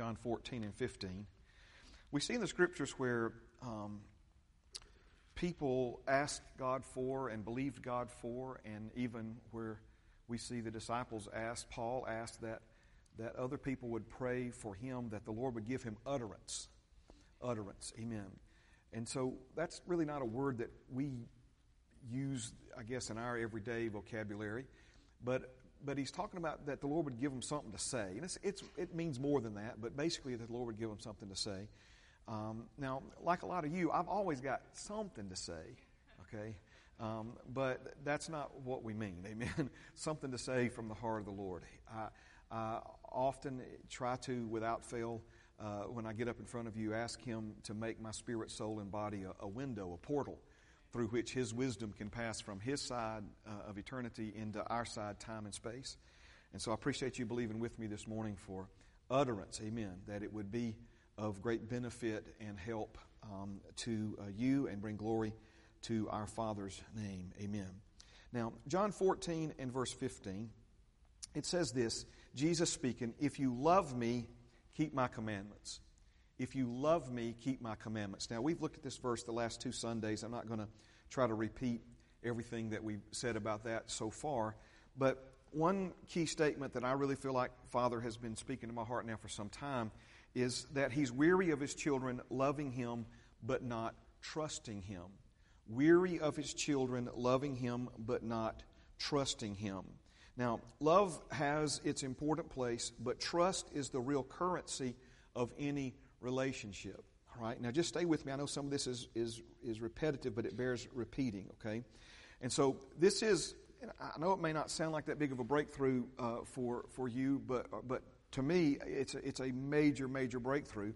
John 14 and 15. We see in the scriptures where um, people asked God for and believed God for, and even where we see the disciples asked, Paul asked that, that other people would pray for him, that the Lord would give him utterance. Utterance. Amen. And so that's really not a word that we use, I guess, in our everyday vocabulary, but but he's talking about that the Lord would give him something to say. And it's, it's, it means more than that, but basically that the Lord would give him something to say. Um, now, like a lot of you, I've always got something to say, okay? Um, but that's not what we mean, amen? something to say from the heart of the Lord. I, I often try to, without fail, uh, when I get up in front of you, ask Him to make my spirit, soul, and body a, a window, a portal through which His wisdom can pass from His side uh, of eternity into our side, time and space. And so I appreciate you believing with me this morning for utterance, amen, that it would be of great benefit and help um, to uh, you and bring glory to our Father's name, amen. Now, John 14 and verse 15, it says this Jesus speaking, If you love me, keep my commandments. If you love me, keep my commandments. Now, we've looked at this verse the last two Sundays. I'm not going to try to repeat everything that we've said about that so far. But one key statement that I really feel like Father has been speaking to my heart now for some time is that He's weary of His children loving Him but not trusting Him. Weary of His children loving Him but not trusting Him. Now, love has its important place, but trust is the real currency of any relationship. All right? Now, just stay with me. I know some of this is, is, is repetitive, but it bears repeating, okay? And so, this is, I know it may not sound like that big of a breakthrough uh, for, for you, but, but to me, it's a, it's a major, major breakthrough.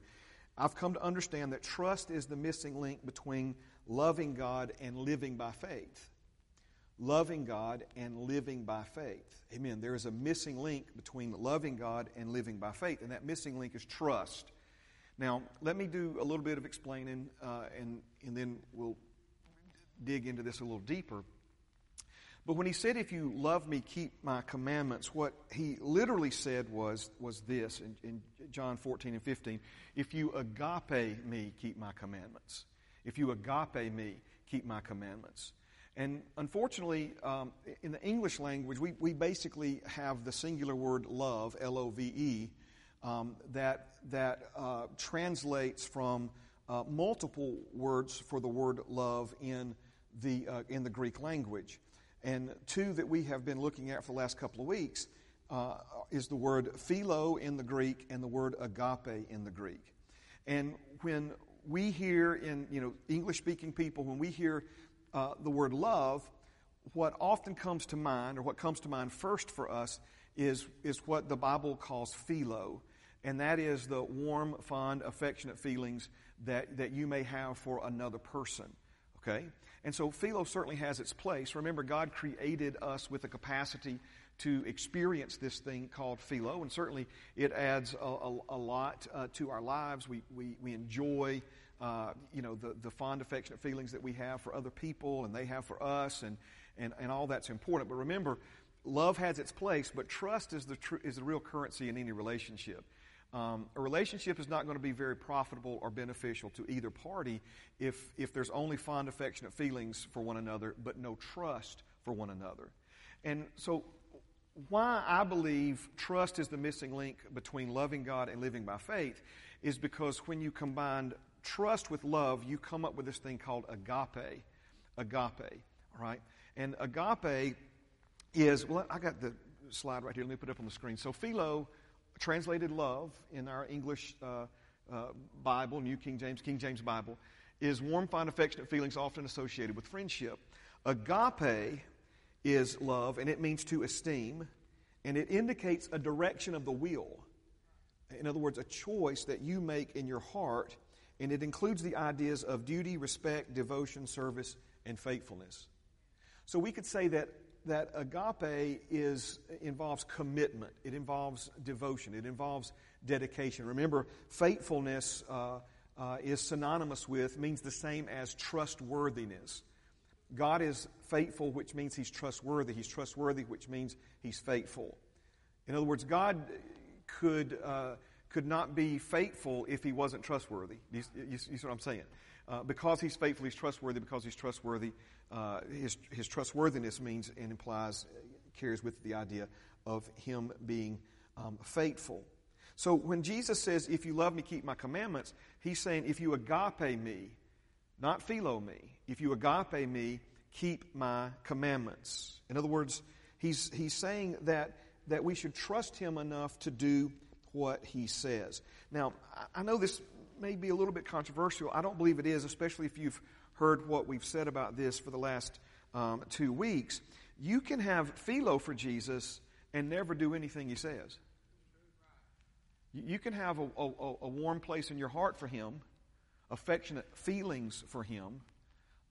I've come to understand that trust is the missing link between loving God and living by faith. Loving God and living by faith. Amen. There is a missing link between loving God and living by faith, and that missing link is trust. Now, let me do a little bit of explaining, uh, and, and then we'll dig into this a little deeper. But when he said, If you love me, keep my commandments, what he literally said was, was this in, in John 14 and 15 If you agape me, keep my commandments. If you agape me, keep my commandments. And unfortunately, um, in the English language, we, we basically have the singular word love, L O V E, um, that, that uh, translates from uh, multiple words for the word love in the, uh, in the Greek language. And two that we have been looking at for the last couple of weeks uh, is the word philo in the Greek and the word agape in the Greek. And when we hear in, you know, English speaking people, when we hear uh, the word love, what often comes to mind, or what comes to mind first for us, is, is what the Bible calls philo and that is the warm, fond, affectionate feelings that, that you may have for another person. Okay? And so philo certainly has its place. Remember, God created us with a capacity to experience this thing called philo, and certainly it adds a, a, a lot uh, to our lives. We, we, we enjoy, uh, you know, the, the fond, affectionate feelings that we have for other people and they have for us, and, and, and all that's important. But remember, love has its place, but trust is the, tr- is the real currency in any relationship. Um, a relationship is not going to be very profitable or beneficial to either party if, if there's only fond, affectionate feelings for one another, but no trust for one another. And so, why I believe trust is the missing link between loving God and living by faith is because when you combine trust with love, you come up with this thing called agape. Agape, all right? And agape is, well, I got the slide right here. Let me put it up on the screen. So, philo translated love in our English uh, uh, Bible, New King James, King James Bible, is warm, fond, affectionate feelings often associated with friendship. Agape is love, and it means to esteem, and it indicates a direction of the will. In other words, a choice that you make in your heart, and it includes the ideas of duty, respect, devotion, service, and faithfulness. So we could say that that agape is, involves commitment, it involves devotion, it involves dedication. Remember, faithfulness uh, uh, is synonymous with, means the same as trustworthiness. God is faithful, which means He's trustworthy. He's trustworthy, which means He's faithful. In other words, God could, uh, could not be faithful if he wasn't trustworthy. You, you, you see what I'm saying? Uh, because he's faithful, he's trustworthy. Because he's trustworthy, uh, his, his trustworthiness means and implies, carries with the idea of him being um, faithful. So when Jesus says, If you love me, keep my commandments, he's saying, If you agape me, not philo me, if you agape me, keep my commandments. In other words, he's, he's saying that, that we should trust him enough to do what he says. Now, I know this may be a little bit controversial. I don't believe it is, especially if you've heard what we've said about this for the last um, two weeks. You can have philo for Jesus and never do anything he says. You can have a, a, a warm place in your heart for him, affectionate feelings for him,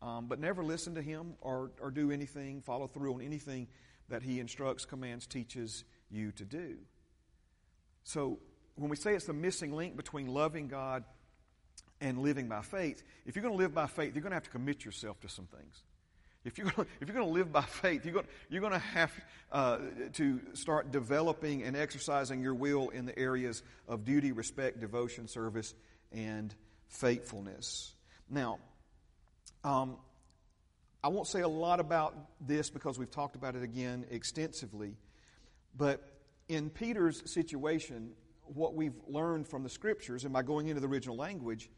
um, but never listen to him or, or do anything, follow through on anything that he instructs, commands, teaches you to do. So when we say it's the missing link between loving God and living by faith, if you're going to live by faith, you're going to have to commit yourself to some things. If you're going to, if you're going to live by faith, you're going, you're going to have uh, to start developing and exercising your will in the areas of duty, respect, devotion, service, and faithfulness. Now, um, I won't say a lot about this because we've talked about it again extensively, but in Peter's situation, what we've learned from the scriptures, and by going into the original language,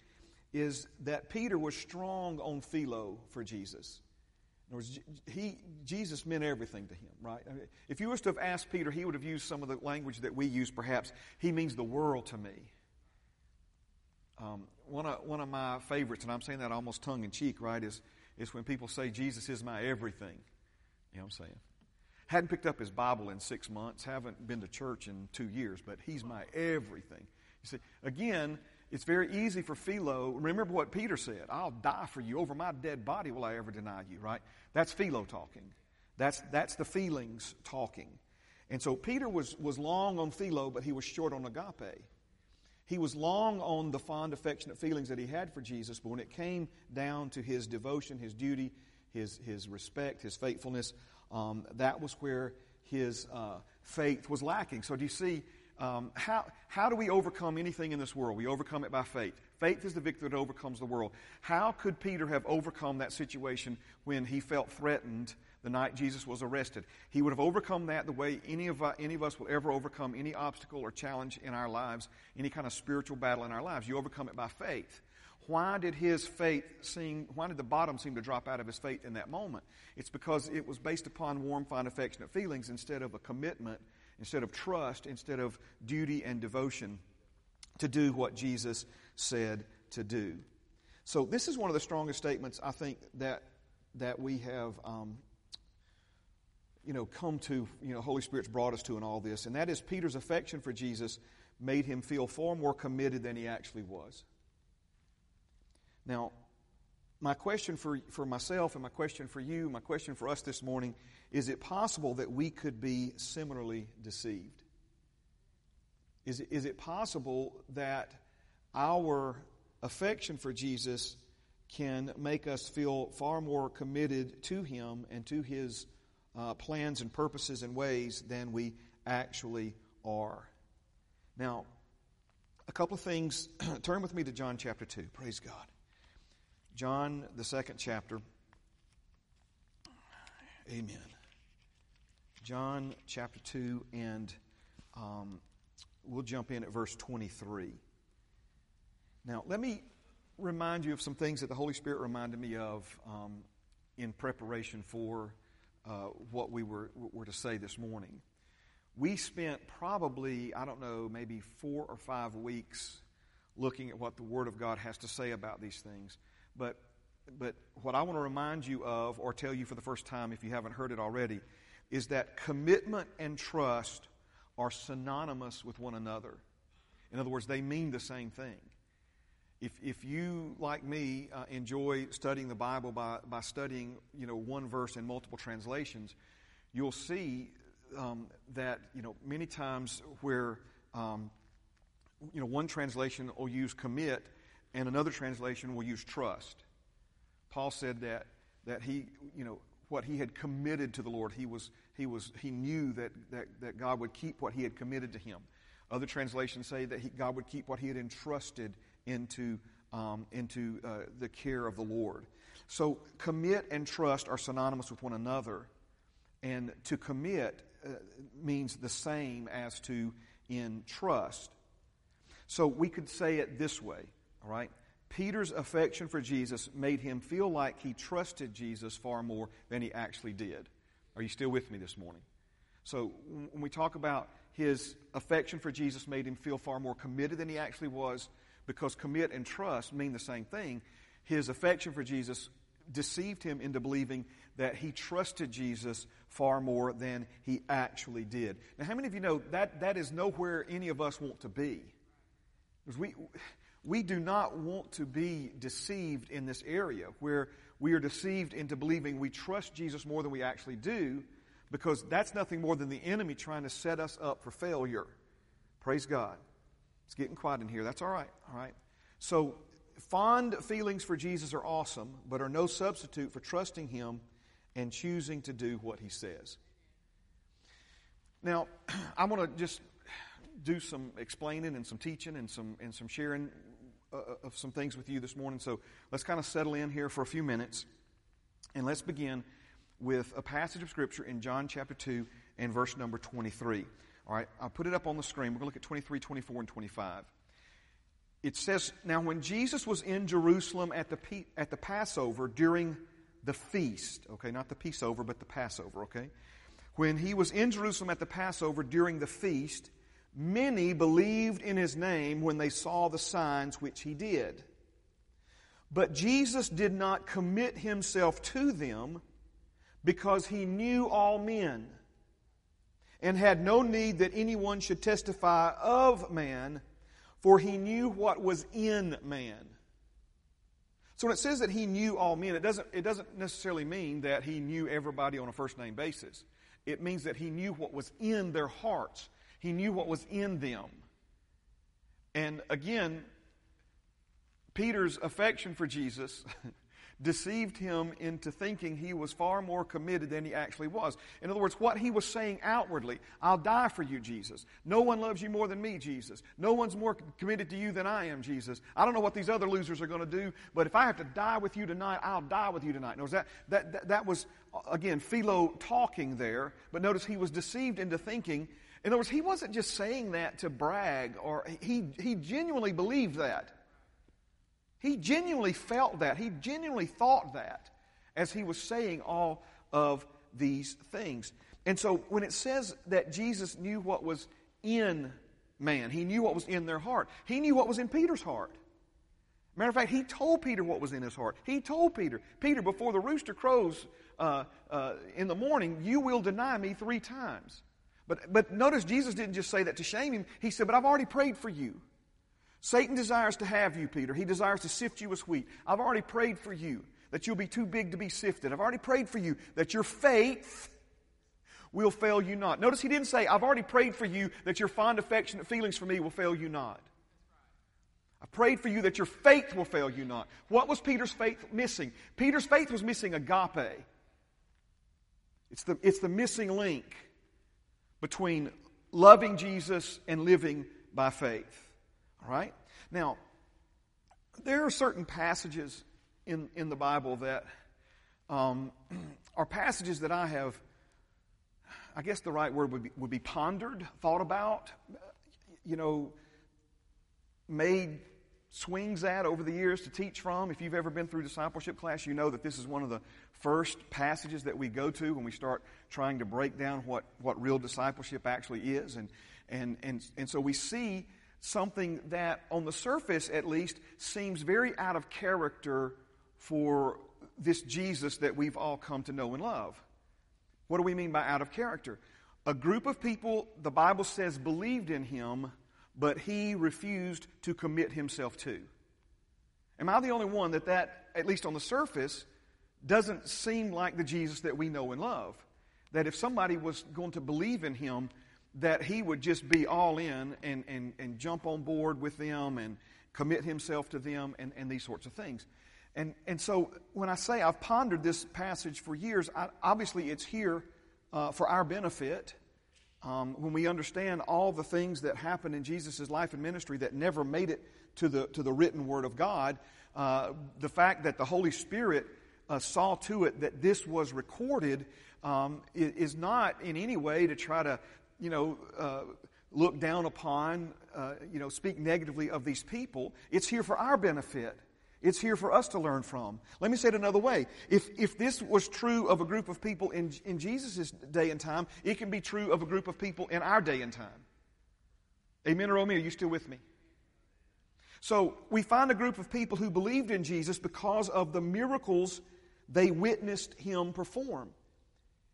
is that Peter was strong on philo for Jesus. In other words, he, Jesus meant everything to him, right? I mean, if you was to have asked Peter, he would have used some of the language that we use, perhaps. He means the world to me. Um, one, of, one of my favorites, and I'm saying that almost tongue in cheek, right, is, is when people say, Jesus is my everything. You know what I'm saying? Hadn't picked up his Bible in six months, haven't been to church in two years, but he's my everything. You see, again, it's very easy for Philo. Remember what Peter said I'll die for you. Over my dead body will I ever deny you, right? That's Philo talking. That's, that's the feelings talking. And so Peter was, was long on Philo, but he was short on agape. He was long on the fond, affectionate feelings that he had for Jesus, but when it came down to his devotion, his duty, his, his respect, his faithfulness, um, that was where his uh, faith was lacking. So, do you see um, how, how do we overcome anything in this world? We overcome it by faith. Faith is the victory that overcomes the world. How could Peter have overcome that situation when he felt threatened the night Jesus was arrested? He would have overcome that the way any of, any of us will ever overcome any obstacle or challenge in our lives, any kind of spiritual battle in our lives. You overcome it by faith. Why did his faith seem, why did the bottom seem to drop out of his faith in that moment? It's because it was based upon warm, fine, affectionate feelings instead of a commitment instead of trust, instead of duty and devotion to do what Jesus said to do. So, this is one of the strongest statements I think that, that we have. Um, you know, come to, you know, Holy Spirit's brought us to in all this, and that is Peter's affection for Jesus made him feel far more committed than he actually was. Now, my question for, for myself and my question for you, my question for us this morning is it possible that we could be similarly deceived? Is it, is it possible that our affection for Jesus can make us feel far more committed to Him and to His uh, plans and purposes and ways than we actually are? Now, a couple of things. Turn with me to John chapter 2. Praise God. John, the second chapter. Amen. John chapter 2, and um, we'll jump in at verse 23. Now, let me remind you of some things that the Holy Spirit reminded me of um, in preparation for uh, what we were, were to say this morning. We spent probably, I don't know, maybe four or five weeks looking at what the Word of God has to say about these things. But, but what I want to remind you of, or tell you for the first time if you haven't heard it already, is that commitment and trust are synonymous with one another. In other words, they mean the same thing. If, if you, like me, uh, enjoy studying the Bible by, by studying you know, one verse in multiple translations, you'll see um, that you know, many times where um, you know, one translation will use commit and another translation will use trust. Paul said that, that he, you know, what he had committed to the Lord. He, was, he, was, he knew that, that, that God would keep what he had committed to him. Other translations say that he, God would keep what he had entrusted into, um, into uh, the care of the Lord. So commit and trust are synonymous with one another. And to commit uh, means the same as to entrust. So we could say it this way, all right? Peter's affection for Jesus made him feel like he trusted Jesus far more than he actually did. Are you still with me this morning? So when we talk about his affection for Jesus made him feel far more committed than he actually was, because commit and trust mean the same thing. His affection for Jesus deceived him into believing that he trusted Jesus far more than he actually did. Now, how many of you know that that is nowhere any of us want to be? Because we, we do not want to be deceived in this area where we are deceived into believing we trust Jesus more than we actually do because that's nothing more than the enemy trying to set us up for failure. Praise God. It's getting quiet in here. That's all right. All right. So, fond feelings for Jesus are awesome, but are no substitute for trusting Him and choosing to do what He says. Now, I want to just do some explaining and some teaching and some and some sharing uh, of some things with you this morning. So let's kind of settle in here for a few minutes, and let's begin with a passage of Scripture in John chapter 2 and verse number 23. All right, I'll put it up on the screen. We're going to look at 23, 24, and 25. It says, Now when Jesus was in Jerusalem at the, at the Passover during the feast, okay, not the peace over, but the Passover, okay? When he was in Jerusalem at the Passover during the feast, many believed in his name when they saw the signs which he did. But Jesus did not commit himself to them because he knew all men and had no need that anyone should testify of man, for he knew what was in man. So when it says that he knew all men, it doesn't, it doesn't necessarily mean that he knew everybody on a first name basis. It means that he knew what was in their hearts, he knew what was in them. And again, Peter's affection for Jesus deceived him into thinking he was far more committed than he actually was. In other words, what he was saying outwardly, I'll die for you, Jesus. No one loves you more than me, Jesus. No one's more committed to you than I am, Jesus. I don't know what these other losers are going to do, but if I have to die with you tonight, I'll die with you tonight. Notice that, that, that, that was, again, Philo talking there, but notice he was deceived into thinking in other words, he wasn't just saying that to brag, or he, he genuinely believed that. He genuinely felt that. He genuinely thought that as he was saying all of these things. And so when it says that Jesus knew what was in man, he knew what was in their heart, he knew what was in Peter's heart. Matter of fact, he told Peter what was in his heart. He told Peter, Peter, before the rooster crows uh, uh, in the morning, you will deny me three times. But, but notice Jesus didn't just say that to shame him. He said, But I've already prayed for you. Satan desires to have you, Peter. He desires to sift you as wheat. I've already prayed for you that you'll be too big to be sifted. I've already prayed for you that your faith will fail you not. Notice he didn't say, I've already prayed for you that your fond, affectionate feelings for me will fail you not. I prayed for you that your faith will fail you not. What was Peter's faith missing? Peter's faith was missing agape. It's the, it's the missing link between loving Jesus and living by faith. All right? Now, there are certain passages in, in the Bible that um, are passages that I have, I guess the right word would be, would be pondered, thought about, you know, made swings at over the years to teach from. If you've ever been through discipleship class, you know that this is one of the first passages that we go to when we start trying to break down what, what real discipleship actually is. And, and, and, and so we see something that, on the surface at least, seems very out of character for this Jesus that we've all come to know and love. What do we mean by out of character? A group of people, the Bible says, believed in him, but he refused to commit himself to. Am I the only one that that, at least on the surface, doesn't seem like the Jesus that we know and love? That if somebody was going to believe in him, that he would just be all in and, and, and jump on board with them and commit himself to them and, and these sorts of things. And, and so when I say I've pondered this passage for years, I, obviously it's here uh, for our benefit. um, when we understand all the things that happened in Jesus' life and ministry that never made it to the, to the written Word of God, uh, the fact that the Holy Spirit uh, saw to it that this was recorded um, is not in any way to try to, you know, uh, look down upon, uh, you know, speak negatively of these people. It's here for our benefit. It's here for us to learn from. Let me say it another way. If, if this was true of a group of people in, in Jesus' day and time, it can be true of a group of people in our day and time. Amen or amen? Are you still with me? So we find a group of people who believed in Jesus because of the miracles they witnessed him perform.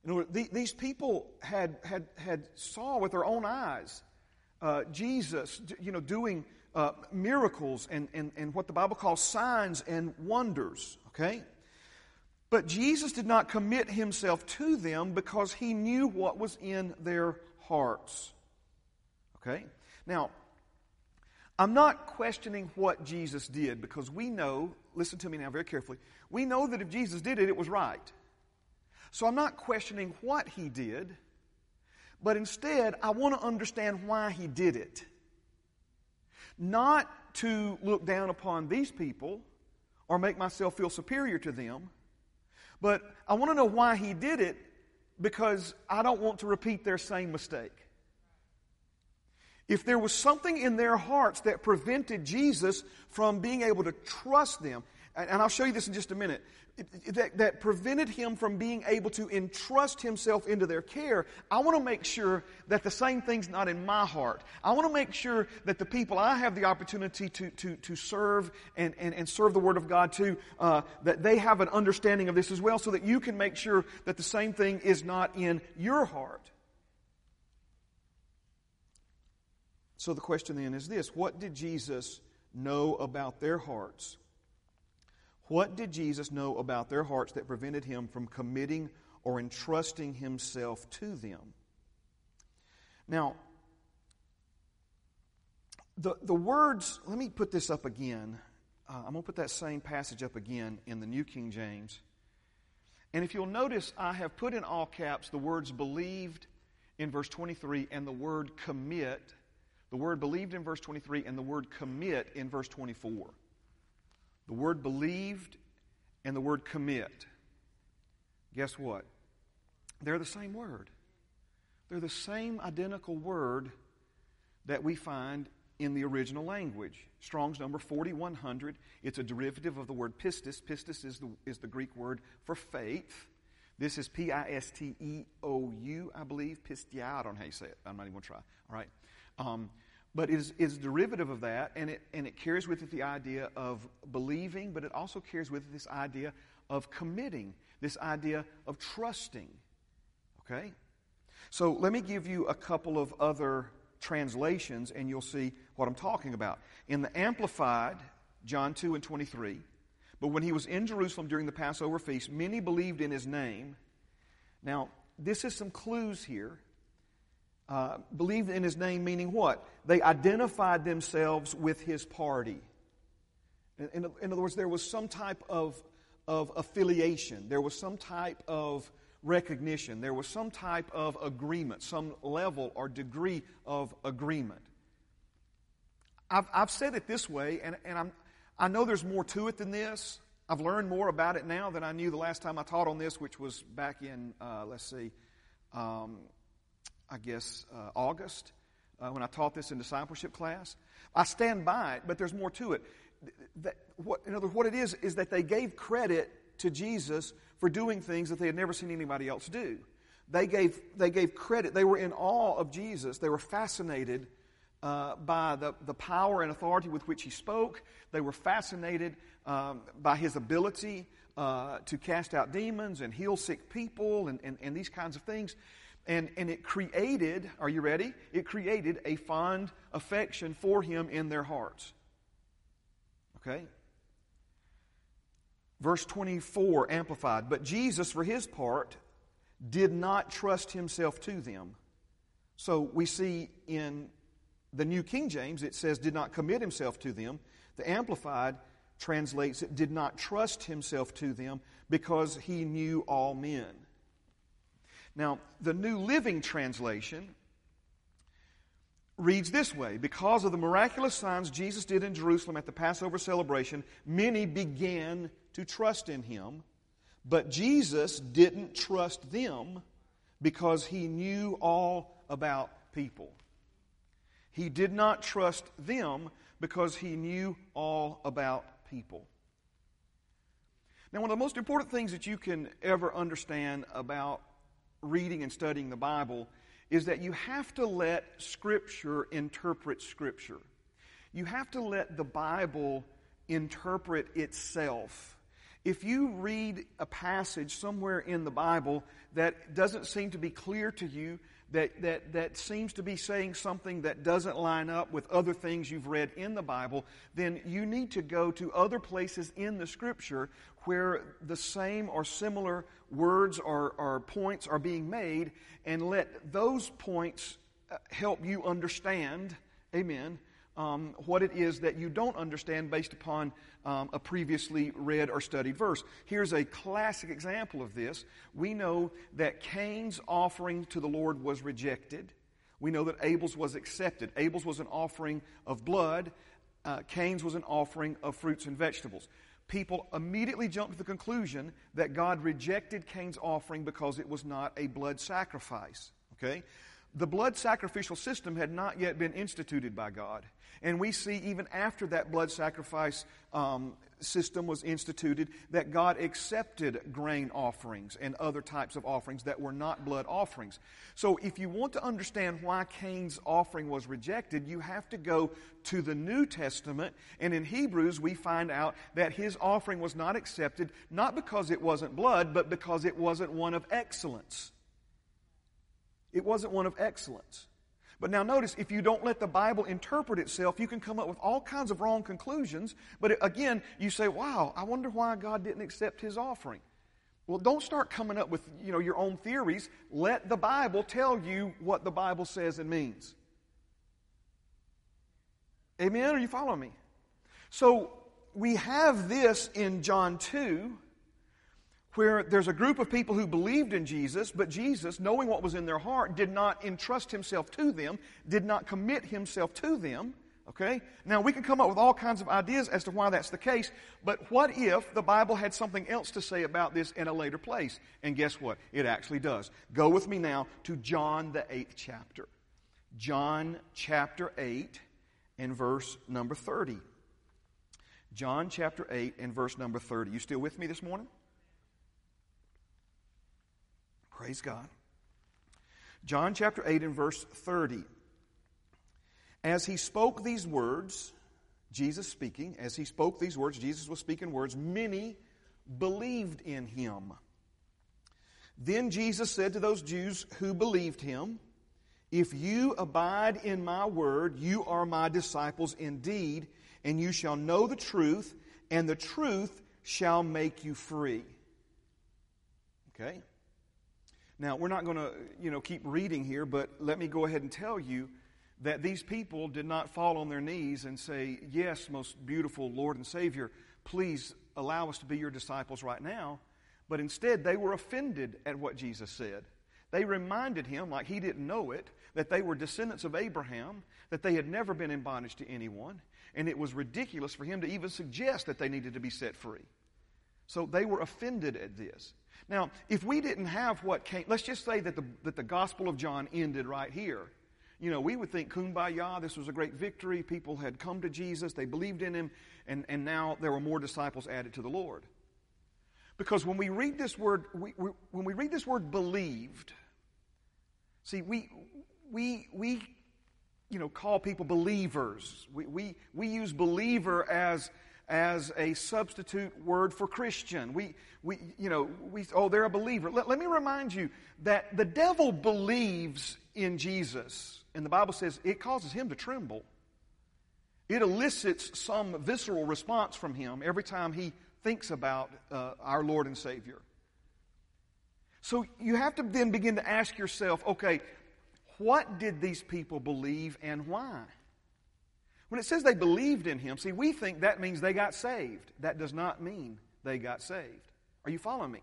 You know, these people had, had, had saw with their own eyes uh, Jesus, you know, doing uh, miracles and, and, and what the Bible calls signs and wonders, okay? But Jesus did not commit himself to them because he knew what was in their hearts. Okay? Now, I'm not questioning what Jesus did because we know, listen to me now very carefully, we know that if Jesus did it, it was right. So I'm not questioning what he did, but instead, I want to understand why he did it not to look down upon these people or make myself feel superior to them, but I want to know why he did it because I don't want to repeat their same mistake. If there was something in their hearts that prevented Jesus from being able to trust them, and I'll show you this in just a minute that, that prevented him from being able to entrust himself into their care, I want to make sure that the same thing's not in my heart. I want to make sure that the people I have the opportunity to, to, to serve and, and, and serve the Word of God to, uh, that they have an understanding of this as well so that you can make sure that the same thing is not in your heart. So the question then is this What did Jesus know about their hearts? What did Jesus know about their hearts that prevented him from committing or entrusting himself to them? Now, the, the words, let me put this up again. Uh, I'm going to put that same passage up again in the New King James. And if you'll notice, I have put in all caps the words believed in verse 23 and the word commit, the word believed in verse 23 and the word commit in verse 24. The word believed and the word commit. Guess what? They're the same word. They're the same identical word that we find in the original language. Strong's number 4100. It's a derivative of the word pistis. Pistis is the, is the Greek word for faith. This is P I S T E O U, I believe. Pistia. I don't know how you say it. I'm not even going to try. All right. Um, but it is, is derivative of that, and it, and it carries with it the idea of believing, but it also carries with it this idea of committing, this idea of trusting. Okay? So let me give you a couple of other translations, and you'll see what I'm talking about. In the Amplified, John 2 and 23, but when he was in Jerusalem during the Passover feast, many believed in his name. Now, this is some clues here uh, believed in his name, meaning what? They identified themselves with his party. In, in, in, other words, there was some type of, of affiliation, there was some type of recognition, there was some type of agreement, some level or degree of agreement. I've, I've said it this way, and, and I'm, I know there's more to it than this. I've learned more about it now than I knew the last time I taught on this, which was back in, uh, let's see, um, I guess, uh, August uh, when I taught this in discipleship class. I stand by it, but there's more to it. That, what, in other words, what it is, is that they gave credit to Jesus for doing things that they had never seen anybody else do. They gave, they gave credit. They were in awe of Jesus. They were fascinated uh, by the, the power and authority with which he spoke. They were fascinated um, by his ability uh, to cast out demons and heal sick people and, and, and these kinds of things. And, and it created, are you ready? It created a fond affection for him in their hearts. Okay? Verse 24, amplified. But Jesus, for his part, did not trust himself to them. So we see in the New King James, it says, did not commit himself to them. The Amplified translates it, did not trust himself to them because he knew all men. Now, the New Living Translation reads this way Because of the miraculous signs Jesus did in Jerusalem at the Passover celebration, many began to trust in him. But Jesus didn't trust them because he knew all about people. He did not trust them because he knew all about people. Now, one of the most important things that you can ever understand about reading and studying the Bible is that you have to let Scripture interpret Scripture. You have to let the Bible interpret itself. If you read a passage somewhere in the Bible that doesn't seem to be clear to you, that, that, that seems to be saying something that doesn't line up with other things you've read in the Bible, then you need to go to other places in the Scripture where the same or similar words or, or points are being made and let those points uh, help you understand, amen, um, what it is that you don't understand based upon um, a previously read or studied verse. Here's a classic example of this. We know that Cain's offering to the Lord was rejected. We know that Abel's was accepted. Abel's was an offering of blood, uh, Cain's was an offering of fruits and vegetables people immediately jump to the conclusion that God rejected Cain's offering because it was not a blood sacrifice. Okay? The blood sacrificial system had not yet been instituted by God. And we see even after that blood sacrifice um, system was instituted that God accepted grain offerings and other types of offerings that were not blood offerings. So if you want to understand why Cain's offering was rejected, you have to go to the New Testament. And in Hebrews, we find out that his offering was not accepted, not because it wasn't blood, but because it wasn't one of excellence. It wasn't one of excellence. But now notice, if you don't let the Bible interpret itself, you can come up with all kinds of wrong conclusions. But again, you say, wow, I wonder why God didn't accept his offering. Well, don't start coming up with you know, your own theories. Let the Bible tell you what the Bible says and means. Amen? Are you following me? So we have this in John 2 where there's a group of people who believed in Jesus, but Jesus, knowing what was in their heart, did not entrust himself to them, did not commit himself to them. Okay? Now, we can come up with all kinds of ideas as to why that's the case, but what if the Bible had something else to say about this in a later place? And guess what? It actually does. Go with me now to John, the eighth chapter. John chapter 8 and verse number 30. John chapter 8 and verse number 30. You still with me this morning? Praise God. John chapter 8 and verse 30. As he spoke these words, Jesus speaking, as he spoke these words, Jesus was speaking words, many believed in him. Then Jesus said to those Jews who believed him, If you abide in my word, you are my disciples indeed, and you shall know the truth, and the truth shall make you free. Okay? Now, we're not going to, you know, keep reading here, but let me go ahead and tell you that these people did not fall on their knees and say, Yes, most beautiful Lord and Savior, please allow us to be your disciples right now. But instead, they were offended at what Jesus said. They reminded him, like he didn't know it, that they were descendants of Abraham, that they had never been in bondage to anyone, and it was ridiculous for him to even suggest that they needed to be set free. So they were offended at this. Now, if we didn't have what came, let's just say that the, that the Gospel of John ended right here. You know, we would think kumbaya, this was a great victory. People had come to Jesus, they believed in him, and, and now there were more disciples added to the Lord. Because when we read this word, we, we, when we read this word believed, see, we, we, we you know, call people believers. We, we, we use believer as as a substitute word for Christian. We, we you know, we, oh, they're a believer. Let, let me remind you that the devil believes in Jesus, and the Bible says it causes him to tremble. It elicits some visceral response from him every time he thinks about uh, our Lord and Savior. So you have to then begin to ask yourself okay, what did these people believe and why? When it says they believed in him, see, we think that means they got saved. That does not mean they got saved. Are you following me?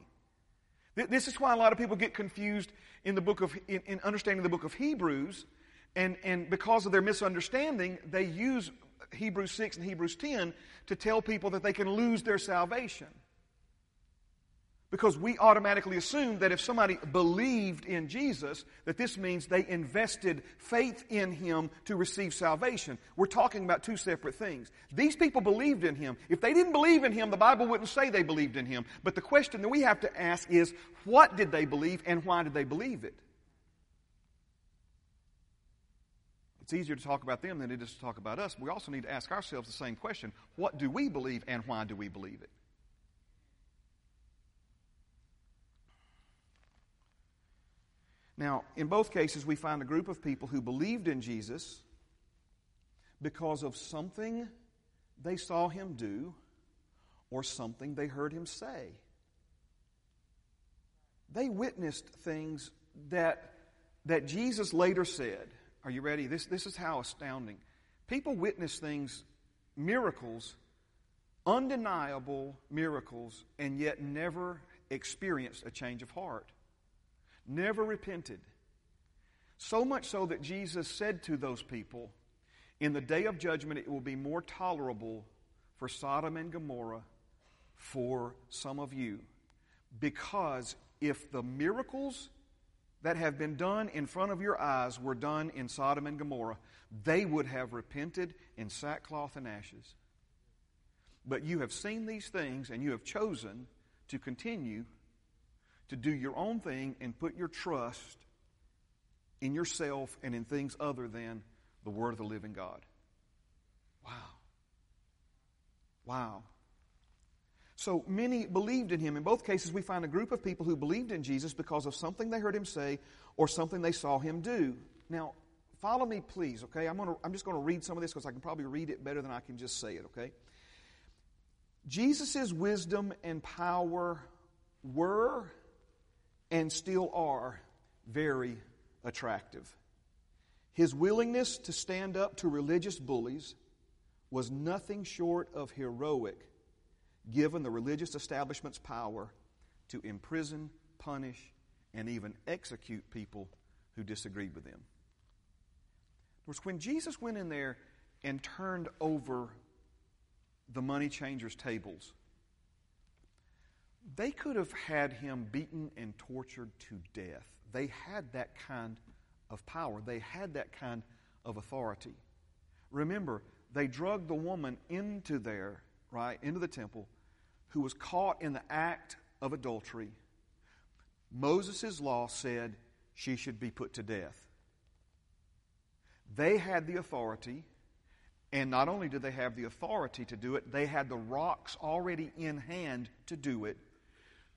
This is why a lot of people get confused in the book of in, in understanding the book of Hebrews And, and because of their misunderstanding, they use Hebrews 6 and Hebrews 10 to tell people that they can lose their salvation. Because we automatically assume that if somebody believed in Jesus, that this means they invested faith in Him to receive salvation. We're talking about two separate things. These people believed in Him. If they didn't believe in Him, the Bible wouldn't say they believed in Him. But the question that we have to ask is, what did they believe and why did they believe it? It's easier to talk about them than it is to talk about us. We also need to ask ourselves the same question. What do we believe and why do we believe it? Now, in both cases, we find a group of people who believed in Jesus because of something they saw him do or something they heard him say. They witnessed things that, that Jesus later said. Are you ready? This, this is how astounding. People witness things, miracles, undeniable miracles, and yet never experienced a change of heart never repented. So much so that Jesus said to those people, In the day of judgment, it will be more tolerable for Sodom and Gomorrah for some of you. Because if the miracles that have been done in front of your eyes were done in Sodom and Gomorrah, they would have repented in sackcloth and ashes. But you have seen these things and you have chosen to continue to do your own thing and put your trust in yourself and in things other than the Word of the living God. Wow. Wow. So many believed in him. In both cases, we find a group of people who believed in Jesus because of something they heard him say or something they saw him do. Now, follow me, please, okay? I'm, gonna, I'm just going to read some of this because I can probably read it better than I can just say it, okay? Jesus' wisdom and power were and still are very attractive. His willingness to stand up to religious bullies was nothing short of heroic, given the religious establishment's power to imprison, punish, and even execute people who disagreed with them. Was when Jesus went in there and turned over the money changers' tables, they could have had him beaten and tortured to death. They had that kind of power, they had that kind of authority. Remember, they drugged the woman into there, right, into the temple, who was caught in the act of adultery. Moses' law said she should be put to death. They had the authority, and not only did they have the authority to do it, they had the rocks already in hand to do it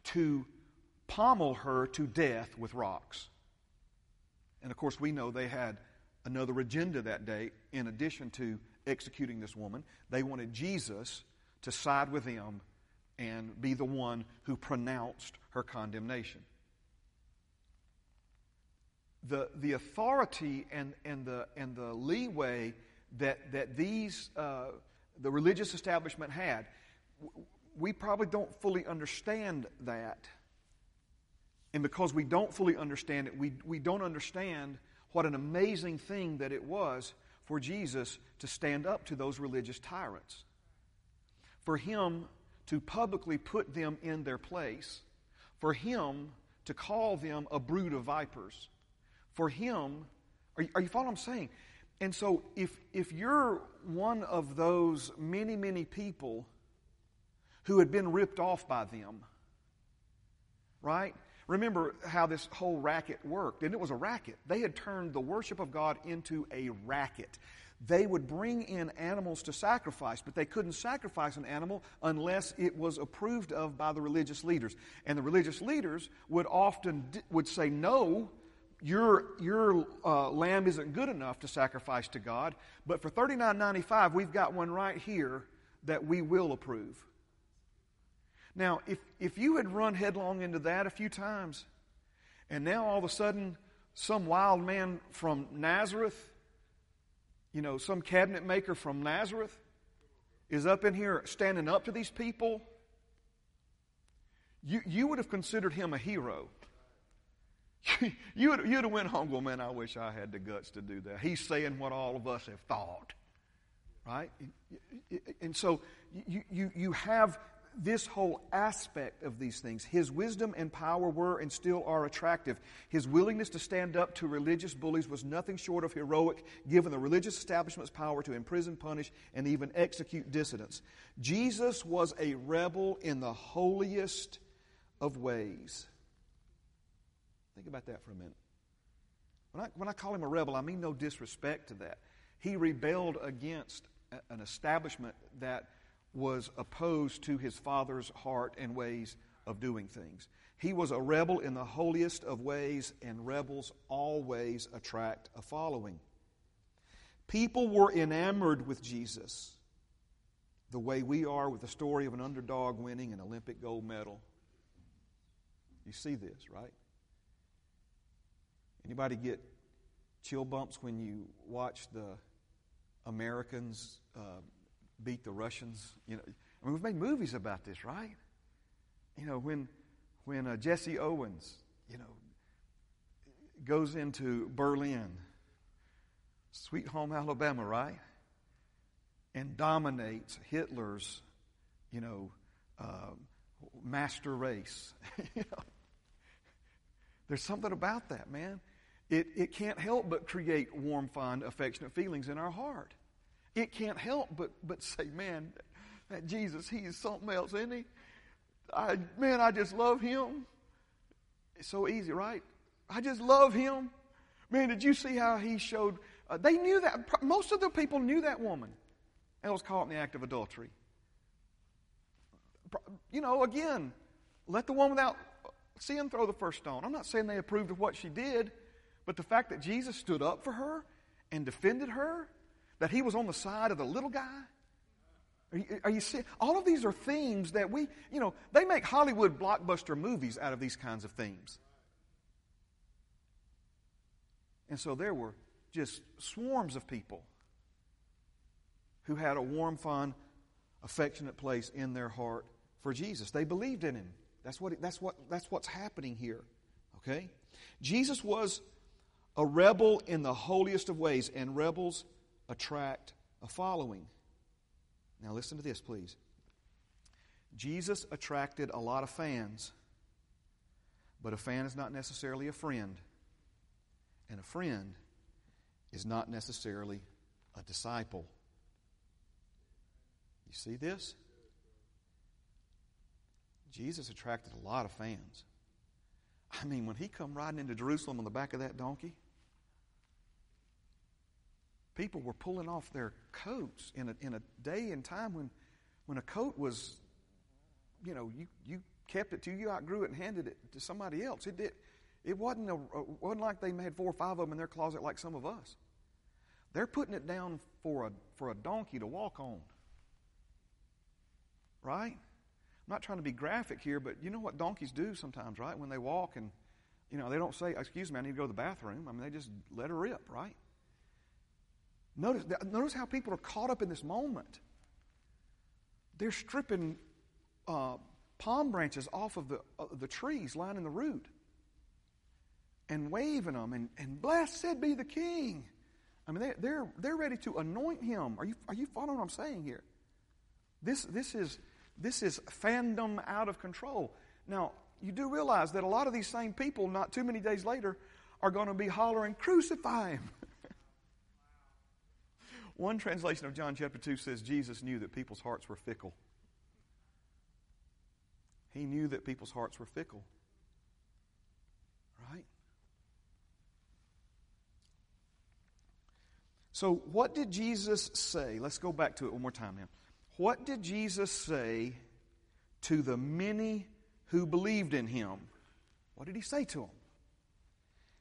to pommel her to death with rocks. And of course, we know they had another agenda that day in addition to executing this woman. They wanted Jesus to side with them and be the one who pronounced her condemnation. The, the authority and, and, the, and the leeway that, that these, uh, the religious establishment had, we probably don't fully understand that. And because we don't fully understand it, we, we don't understand what an amazing thing that it was for Jesus to stand up to those religious tyrants. For him to publicly put them in their place. For him to call them a brood of vipers. For him, are you, are you following what I'm saying? And so if, if you're one of those many, many people who had been ripped off by them. Right? Remember how this whole racket worked. And it was a racket. They had turned the worship of God into a racket. They would bring in animals to sacrifice, but they couldn't sacrifice an animal unless it was approved of by the religious leaders. And the religious leaders would often would say, "No, your your uh, lamb isn't good enough to sacrifice to God, but for thirty nine ninety five, we've got one right here that we will approve." Now, if, if you had run headlong into that a few times, and now all of a sudden some wild man from Nazareth, you know, some cabinet maker from Nazareth, is up in here standing up to these people, you, you would have considered him a hero. you'd, you'd have went home going, man, I wish I had the guts to do that. He's saying what all of us have thought. Right? And so you, you, you have this whole aspect of these things. His wisdom and power were and still are attractive. His willingness to stand up to religious bullies was nothing short of heroic, given the religious establishment's power to imprison, punish, and even execute dissidents. Jesus was a rebel in the holiest of ways. Think about that for a minute. When I, when I call him a rebel, I mean no disrespect to that. He rebelled against an establishment that was opposed to his father's heart and ways of doing things. He was a rebel in the holiest of ways, and rebels always attract a following. People were enamored with Jesus the way we are with the story of an underdog winning an Olympic gold medal. You see this, right? Anybody get chill bumps when you watch the Americans uh, beat the Russians. You know, I mean, we've made movies about this, right? You know, when when uh, Jesse Owens, you know, goes into Berlin, Sweet Home Alabama, right, and dominates Hitler's, you know, uh, master race. there's something about that, man. It, it can't help but create warm, fond, affectionate feelings in our heart. It can't help but, but say, man, that Jesus, he is something else, isn't he? I, man, I just love him. It's so easy, right? I just love him. Man, did you see how he showed? Uh, they knew that. Most of the people knew that woman and was caught in the act of adultery. You know, again, let the woman without sin throw the first stone. I'm not saying they approved of what she did, but the fact that Jesus stood up for her and defended her that he was on the side of the little guy? Are you, are you seeing? All of these are themes that we, you know, they make Hollywood blockbuster movies out of these kinds of themes. And so there were just swarms of people who had a warm, fond, affectionate place in their heart for Jesus. They believed in him. That's what, that's what, that's what's happening here. Okay? Jesus was a rebel in the holiest of ways, and rebels attract a following. Now, listen to this, please. Jesus attracted a lot of fans, but a fan is not necessarily a friend, and a friend is not necessarily a disciple. You see this? Jesus attracted a lot of fans. I mean, when he come riding into Jerusalem on the back of that donkey, people were pulling off their coats in a, in a day and time when, when a coat was, you know, you, you kept it till you outgrew it and handed it to somebody else. It, did, it wasn't, a, wasn't like they had four or five of them in their closet like some of us. They're putting it down for a, for a donkey to walk on. Right? I'm not trying to be graphic here, but you know what donkeys do sometimes, right? When they walk and, you know, they don't say, excuse me, I need to go to the bathroom. I mean, they just let her rip, right? Notice, notice how people are caught up in this moment. They're stripping uh, palm branches off of the, uh, the trees lining the route and waving them and, and blessed be the king. I mean, they, they're, they're ready to anoint him. Are you, are you following what I'm saying here? This, this, is, this is fandom out of control. Now, you do realize that a lot of these same people, not too many days later, are going to be hollering, Crucify him. One translation of John chapter 2 says Jesus knew that people's hearts were fickle. He knew that people's hearts were fickle. Right? So, what did Jesus say? Let's go back to it one more time now. What did Jesus say to the many who believed in him? What did he say to them?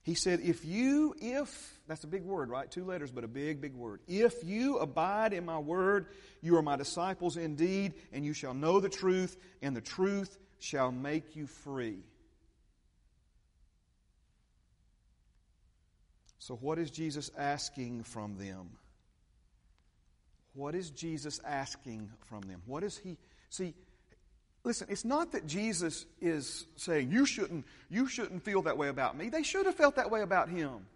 He said, If you, if, that's a big word, right? Two letters, but a big, big word. If you abide in my word, you are my disciples indeed, and you shall know the truth, and the truth shall make you free. So, what is Jesus asking from them? What is Jesus asking from them? What is he? See, listen, it's not that Jesus is saying, you shouldn't, you shouldn't feel that way about me. They should have felt that way about him.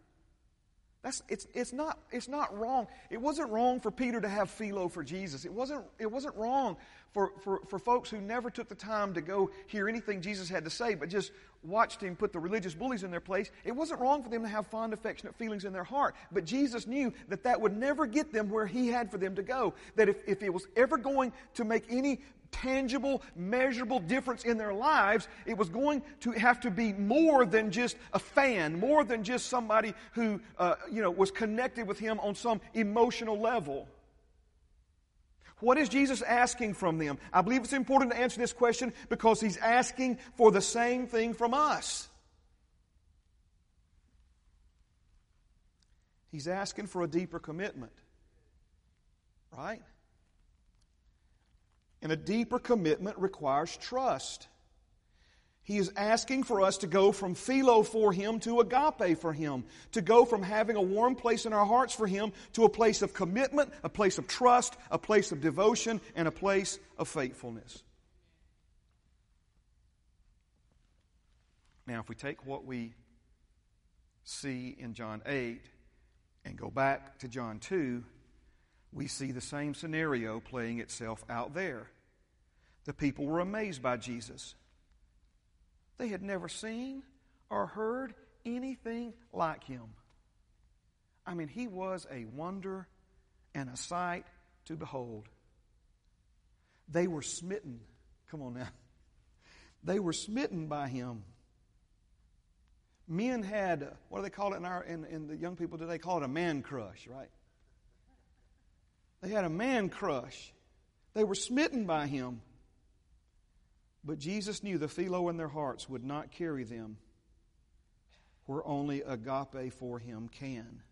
That's, it's, it's, not, it's not wrong. It wasn't wrong for Peter to have philo for Jesus. It wasn't, it wasn't wrong for, for, for folks who never took the time to go hear anything Jesus had to say, but just watched him put the religious bullies in their place. It wasn't wrong for them to have fond, affectionate feelings in their heart. But Jesus knew that that would never get them where he had for them to go. That if, if it was ever going to make any tangible, measurable difference in their lives, it was going to have to be more than just a fan, more than just somebody who, uh, you know, was connected with him on some emotional level. What is Jesus asking from them? I believe it's important to answer this question because he's asking for the same thing from us. He's asking for a deeper commitment. Right? And a deeper commitment requires trust. He is asking for us to go from philo for Him to agape for Him, to go from having a warm place in our hearts for Him to a place of commitment, a place of trust, a place of devotion, and a place of faithfulness. Now, if we take what we see in John 8 and go back to John 2, we see the same scenario playing itself out there. The people were amazed by Jesus. They had never seen or heard anything like him. I mean, he was a wonder and a sight to behold. They were smitten. Come on now. They were smitten by him. Men had, what do they call it in, our, in, in the young people today? They call it a man crush, right? They had a man crush. They were smitten by him. But Jesus knew the philo in their hearts would not carry them where only agape for him can.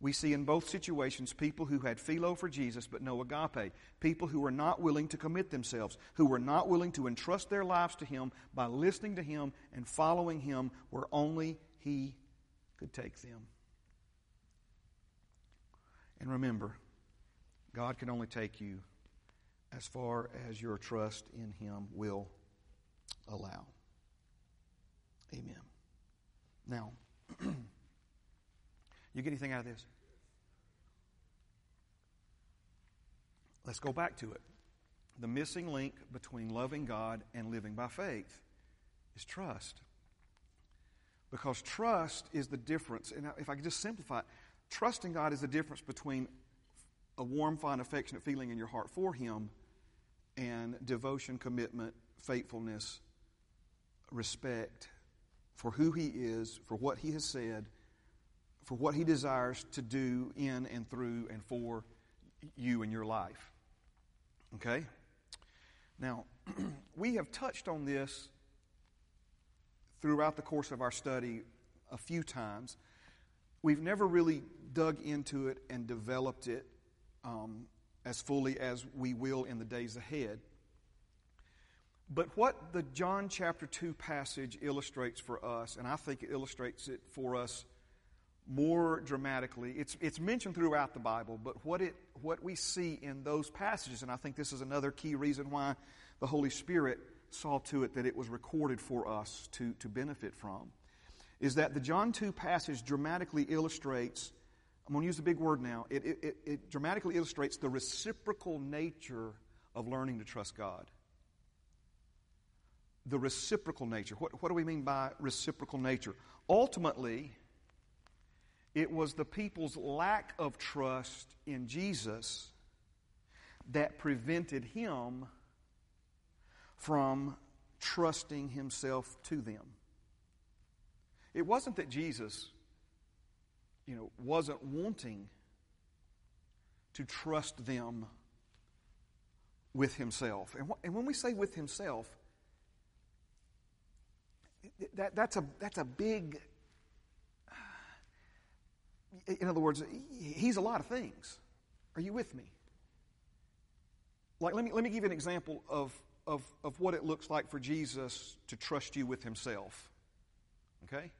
We see in both situations people who had philo for Jesus but no agape. People who were not willing to commit themselves, who were not willing to entrust their lives to Him by listening to Him and following Him where only He could take them. And remember, God can only take you as far as your trust in Him will allow. Amen. Now, you get anything out of this? Let's go back to it. The missing link between loving God and living by faith is trust. Because trust is the difference. And if I could just simplify it, trusting God is the difference between a warm, fine, affectionate feeling in your heart for Him and devotion, commitment, faithfulness, respect for who He is, for what He has said, for what He desires to do in and through and for you and your life. Okay? Now, we have touched on this throughout the course of our study a few times. We've never really dug into it and developed it um, as fully as we will in the days ahead. But what the John chapter 2 passage illustrates for us, and I think it illustrates it for us more dramatically, it's, it's mentioned throughout the Bible, but what, it, what we see in those passages, and I think this is another key reason why the Holy Spirit saw to it that it was recorded for us to, to benefit from, is that the John 2 passage dramatically illustrates I'm going to use a big word now. It, it, it, dramatically illustrates the reciprocal nature of learning to trust God. The reciprocal nature. What, what do we mean by reciprocal nature? Ultimately, it was the people's lack of trust in Jesus that prevented him from trusting himself to them. It wasn't that Jesus you know, wasn't wanting to trust them with himself. And, wh- and when we say with himself, that, that's, a, that's a big, in other words, he's a lot of things. Are you with me? Like, let me, let me give you an example of, of, of what it looks like for Jesus to trust you with himself. Okay?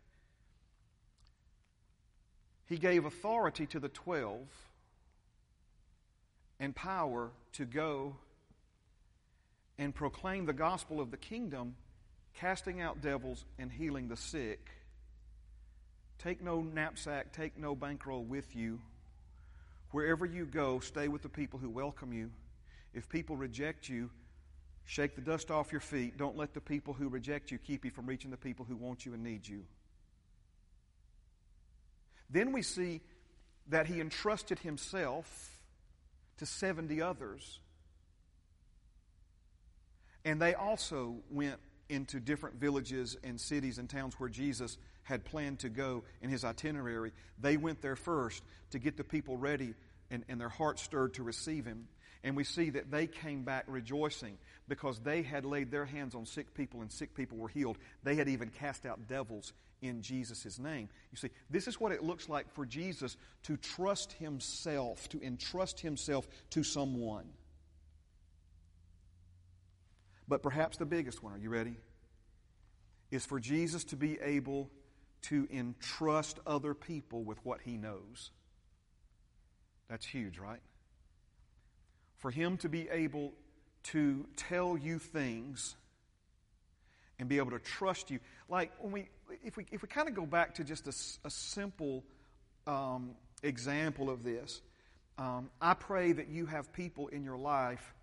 He gave authority to the twelve and power to go and proclaim the gospel of the kingdom, casting out devils and healing the sick. Take no knapsack, take no bankroll with you. Wherever you go, stay with the people who welcome you. If people reject you, shake the dust off your feet. Don't let the people who reject you keep you from reaching the people who want you and need you. Then we see that he entrusted himself to 70 others. And they also went into different villages and cities and towns where Jesus had planned to go in his itinerary. They went there first to get the people ready and, and their hearts stirred to receive him. And we see that they came back rejoicing because they had laid their hands on sick people and sick people were healed. They had even cast out devils in Jesus' name. You see, this is what it looks like for Jesus to trust himself, to entrust himself to someone. But perhaps the biggest one, are you ready? Is for Jesus to be able to entrust other people with what he knows. That's huge, right? For him to be able to tell you things and be able to trust you. Like when we, if we, if we kind of go back to just a, a simple um, example of this, um, I pray that you have people in your life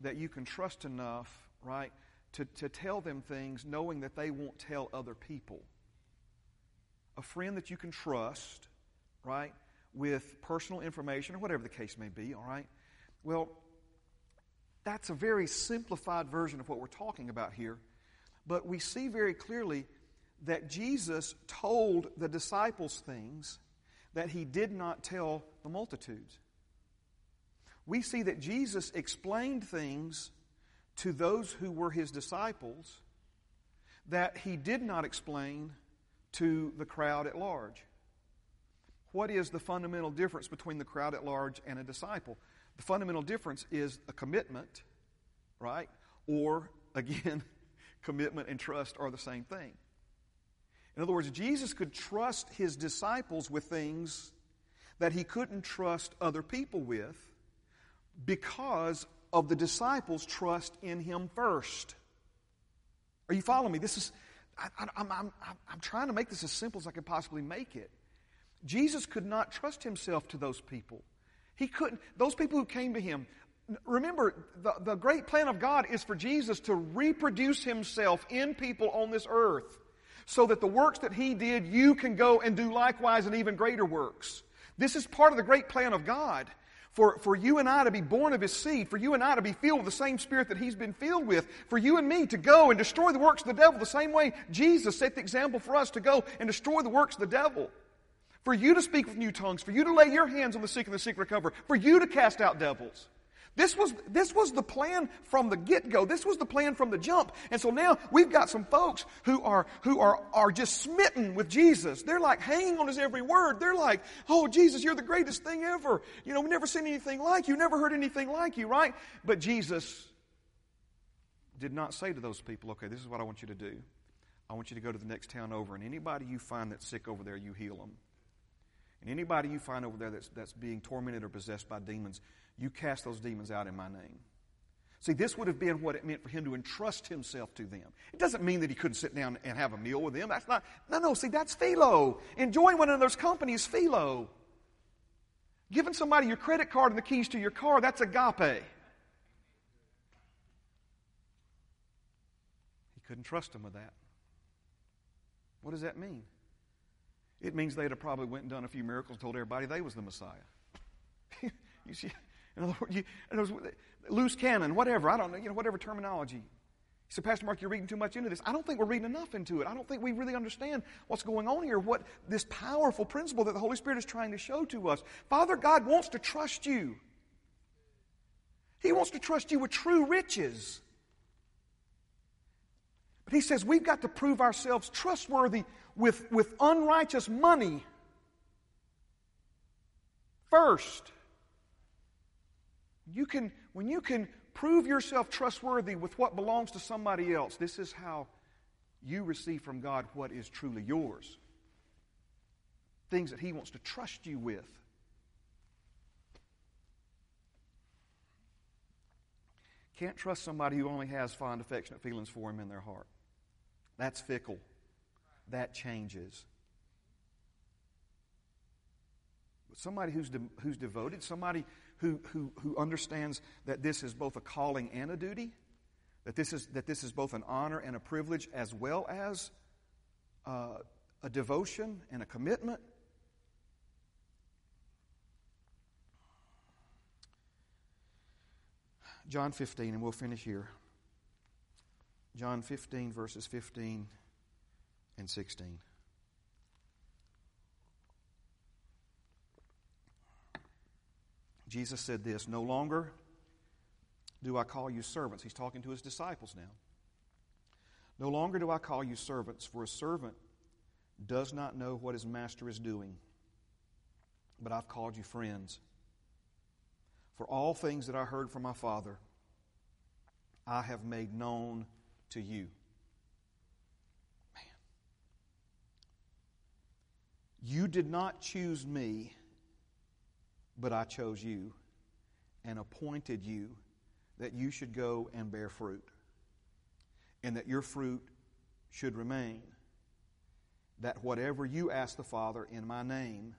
that you can trust enough, right, to, to tell them things knowing that they won't tell other people. A friend that you can trust, right, with personal information or whatever the case may be, all right? Well, that's a very simplified version of what we're talking about here. But we see very clearly that Jesus told the disciples things that he did not tell the multitudes. We see that Jesus explained things to those who were his disciples that he did not explain to the crowd at large. What is the fundamental difference between the crowd at large and a disciple? The fundamental difference is a commitment, right? Or, again, commitment and trust are the same thing. In other words, Jesus could trust his disciples with things that he couldn't trust other people with because of the disciples' trust in him first. Are you following me? This is, I, am I'm, I'm trying to make this as simple as I can possibly make it. Jesus could not trust himself to those people. He couldn't, those people who came to him, remember, the, the great plan of God is for Jesus to reproduce himself in people on this earth so that the works that he did, you can go and do likewise and even greater works. This is part of the great plan of God. For, for you and I to be born of his seed, for you and I to be filled with the same spirit that he's been filled with, for you and me to go and destroy the works of the devil the same way Jesus set the example for us to go and destroy the works of the devil. For you to speak with new tongues, for you to lay your hands on the sick and the sick recover, for you to cast out devils. This was, this was the plan from the get-go. This was the plan from the jump. And so now we've got some folks who are, who are, are just smitten with Jesus. They're like hanging on his every word. They're like, oh, Jesus, you're the greatest thing ever. You know, we've never seen anything like you, never heard anything like you, right? But Jesus did not say to those people, okay, this is what I want you to do. I want you to go to the next town over, and anybody you find that's sick over there, you heal them. And anybody you find over there that's, that's being tormented or possessed by demons, you cast those demons out in my name. See, this would have been what it meant for him to entrust himself to them. It doesn't mean that he couldn't sit down and have a meal with them. That's not, no, no, see, that's philo. Enjoying one another's company is philo. Giving somebody your credit card and the keys to your car, that's agape. He couldn't trust him with that. What does that mean? It means they'd have probably went and done a few miracles and told everybody they was the Messiah. you see, in other words, you, in other words, loose cannon, whatever, I don't know, you know, whatever terminology. Said, Pastor Mark, you're reading too much into this. I don't think we're reading enough into it. I don't think we really understand what's going on here, what this powerful principle that the Holy Spirit is trying to show to us. Father God wants to trust you. He wants to trust you with true riches. But he says we've got to prove ourselves trustworthy with, with unrighteous money first. You can, when you can prove yourself trustworthy with what belongs to somebody else, this is how you receive from God what is truly yours. Things that He wants to trust you with. Can't trust somebody who only has fond, affectionate feelings for him in their heart. That's fickle. That changes. But somebody who's, de- who's devoted, somebody who, who, who understands that this is both a calling and a duty, that this is, that this is both an honor and a privilege as well as uh, a devotion and a commitment. John 15, and we'll finish here. John 15, verses 15 and 16. Jesus said this No longer do I call you servants. He's talking to his disciples now. No longer do I call you servants, for a servant does not know what his master is doing, but I've called you friends. For all things that I heard from my Father, I have made known to you. Man. You did not choose me, but I chose you and appointed you that you should go and bear fruit, and that your fruit should remain. That whatever you ask the Father in my name,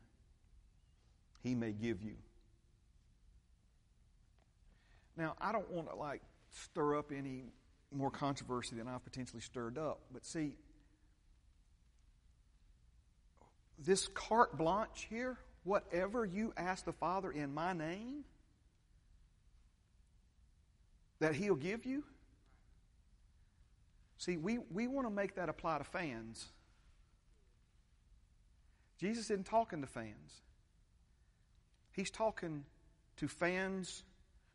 he may give you. Now, I don't want to like stir up any more controversy than I've potentially stirred up, but see, this carte blanche here, whatever you ask the Father in my name, that He'll give you. See, we, we want to make that apply to fans. Jesus isn't talking to fans. He's talking to fans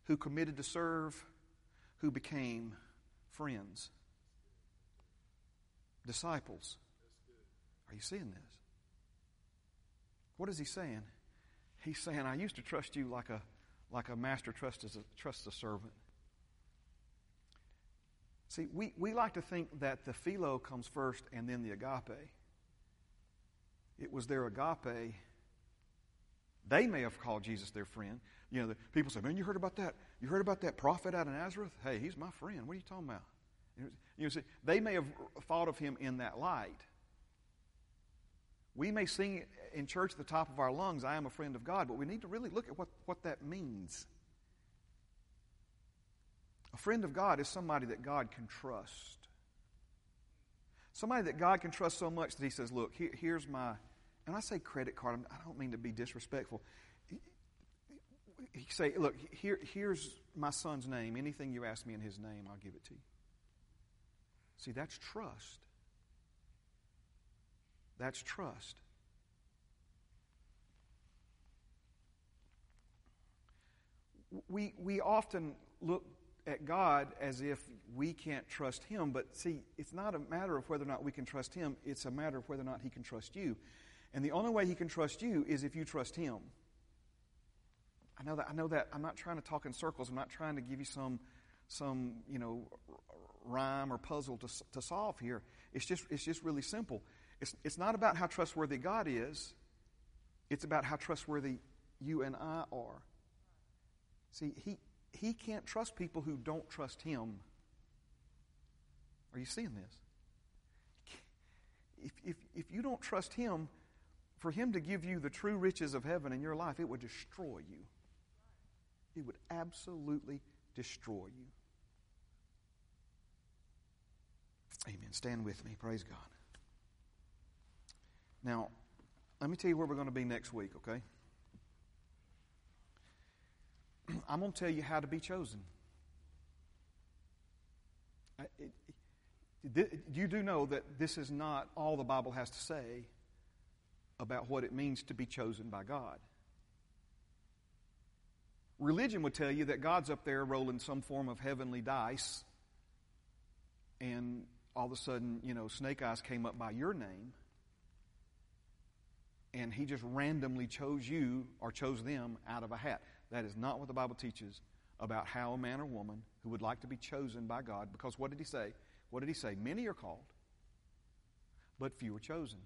who committed to serve, who became friends, disciples. Are you seeing this? What is he saying? He's saying, I used to trust you like a, like a master trusts a, trusts a servant. See, we, we like to think that the philo comes first and then the agape. It was their agape. They may have called Jesus their friend. You know, the people say, "Man, you heard about that? You heard about that prophet out of Nazareth? Hey, he's my friend. What are you talking about?" You know, see, they may have thought of him in that light. We may sing in church at the top of our lungs, "I am a friend of God," but we need to really look at what, what that means. A friend of God is somebody that God can trust. Somebody that God can trust so much that He says, Look, here, here's my, and I say credit card, I don't mean to be disrespectful. He say, Look, here, here's my son's name. Anything you ask me in his name, I'll give it to you. See, that's trust. That's trust. We, we often look at God as if we can't trust Him. But see, it's not a matter of whether or not we can trust Him, it's a matter of whether or not He can trust you. And the only way He can trust you is if you trust Him. I know that. I know that. I'm not trying to talk in circles. I'm not trying to give you some, some you know, rhyme or puzzle to, to solve here. It's just, it's just really simple. It's, it's not about how trustworthy God is. It's about how trustworthy you and I are. See, he, he can't trust people who don't trust him. Are you seeing this? If, if, if you don't trust him, for him to give you the true riches of heaven in your life, it would destroy you. It would absolutely destroy you. Amen. Stand with me. Praise God. Now, let me tell you where we're going to be next week, okay? I'm going to tell you how to be chosen. Uh, it, you do know that this is not all the Bible has to say about what it means to be chosen by God. Religion would tell you that God's up there rolling some form of heavenly dice, and all of a sudden, you know, Snake Eyes came up by your name, and he just randomly chose you or chose them out of a hat. That is not what the Bible teaches about how a man or woman who would like to be chosen by God, because what did he say? What did he say? Many are called, but few are chosen.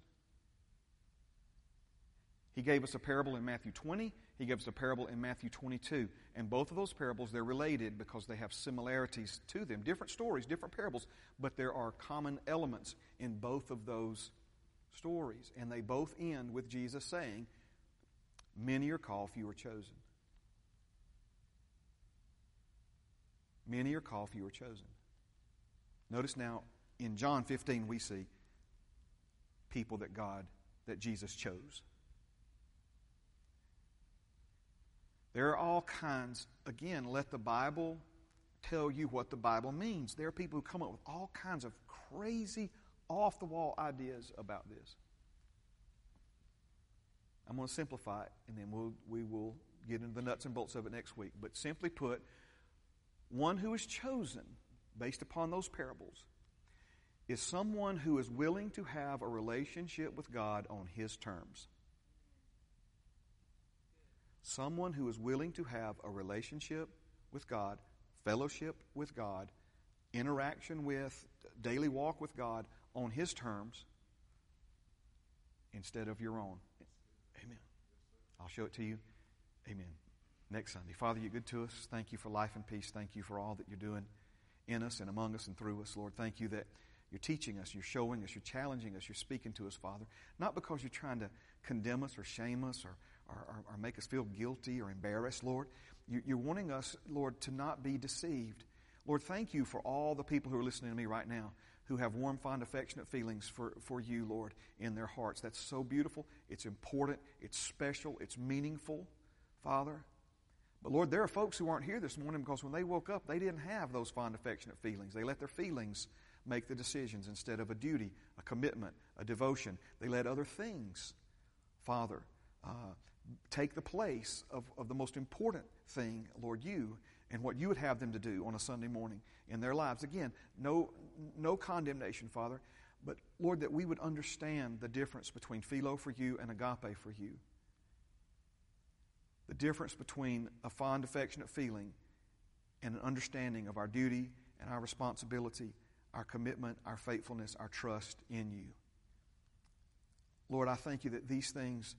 He gave us a parable in Matthew 20. He gives a parable in Matthew 22. And both of those parables, they're related because they have similarities to them. Different stories, different parables, but there are common elements in both of those stories. And they both end with Jesus saying, Many are called, few are chosen. Many are called, few are chosen. Notice now, in John 15, we see people that God, that Jesus chose. There are all kinds, again, let the Bible tell you what the Bible means. There are people who come up with all kinds of crazy, off the wall ideas about this. I'm going to simplify it, and then we'll, we will get into the nuts and bolts of it next week. But simply put, one who is chosen based upon those parables is someone who is willing to have a relationship with God on his terms. Someone who is willing to have a relationship with God, fellowship with God, interaction with, daily walk with God on his terms instead of your own. Amen. I'll show it to you. Amen. Next Sunday. Father, you're good to us. Thank you for life and peace. Thank you for all that you're doing in us and among us and through us. Lord, thank you that you're teaching us, you're showing us, you're challenging us, you're speaking to us, Father. Not because you're trying to condemn us or shame us or, or, or make us feel guilty or embarrassed, Lord. You're wanting us, Lord, to not be deceived. Lord, thank you for all the people who are listening to me right now who have warm, fond, affectionate feelings for, for you, Lord, in their hearts. That's so beautiful. It's important. It's special. It's meaningful, Father. But Lord, there are folks who aren't here this morning because when they woke up, they didn't have those fond, affectionate feelings. They let their feelings make the decisions instead of a duty, a commitment, a devotion. They let other things, Father, uh, take the place of, of the most important thing, Lord, you, and what you would have them to do on a Sunday morning in their lives. Again, no, no condemnation, Father, but Lord, that we would understand the difference between philo for you and agape for you. The difference between a fond, affectionate feeling and an understanding of our duty and our responsibility, our commitment, our faithfulness, our trust in you. Lord, I thank you that these things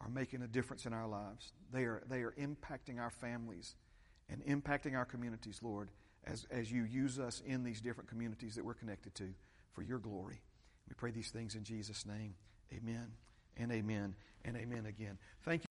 are making a difference in our lives. They are, they are impacting our families and impacting our communities, Lord, as, as you use us in these different communities that we're connected to for your glory. We pray these things in Jesus' name. Amen and amen and amen again. Thank you.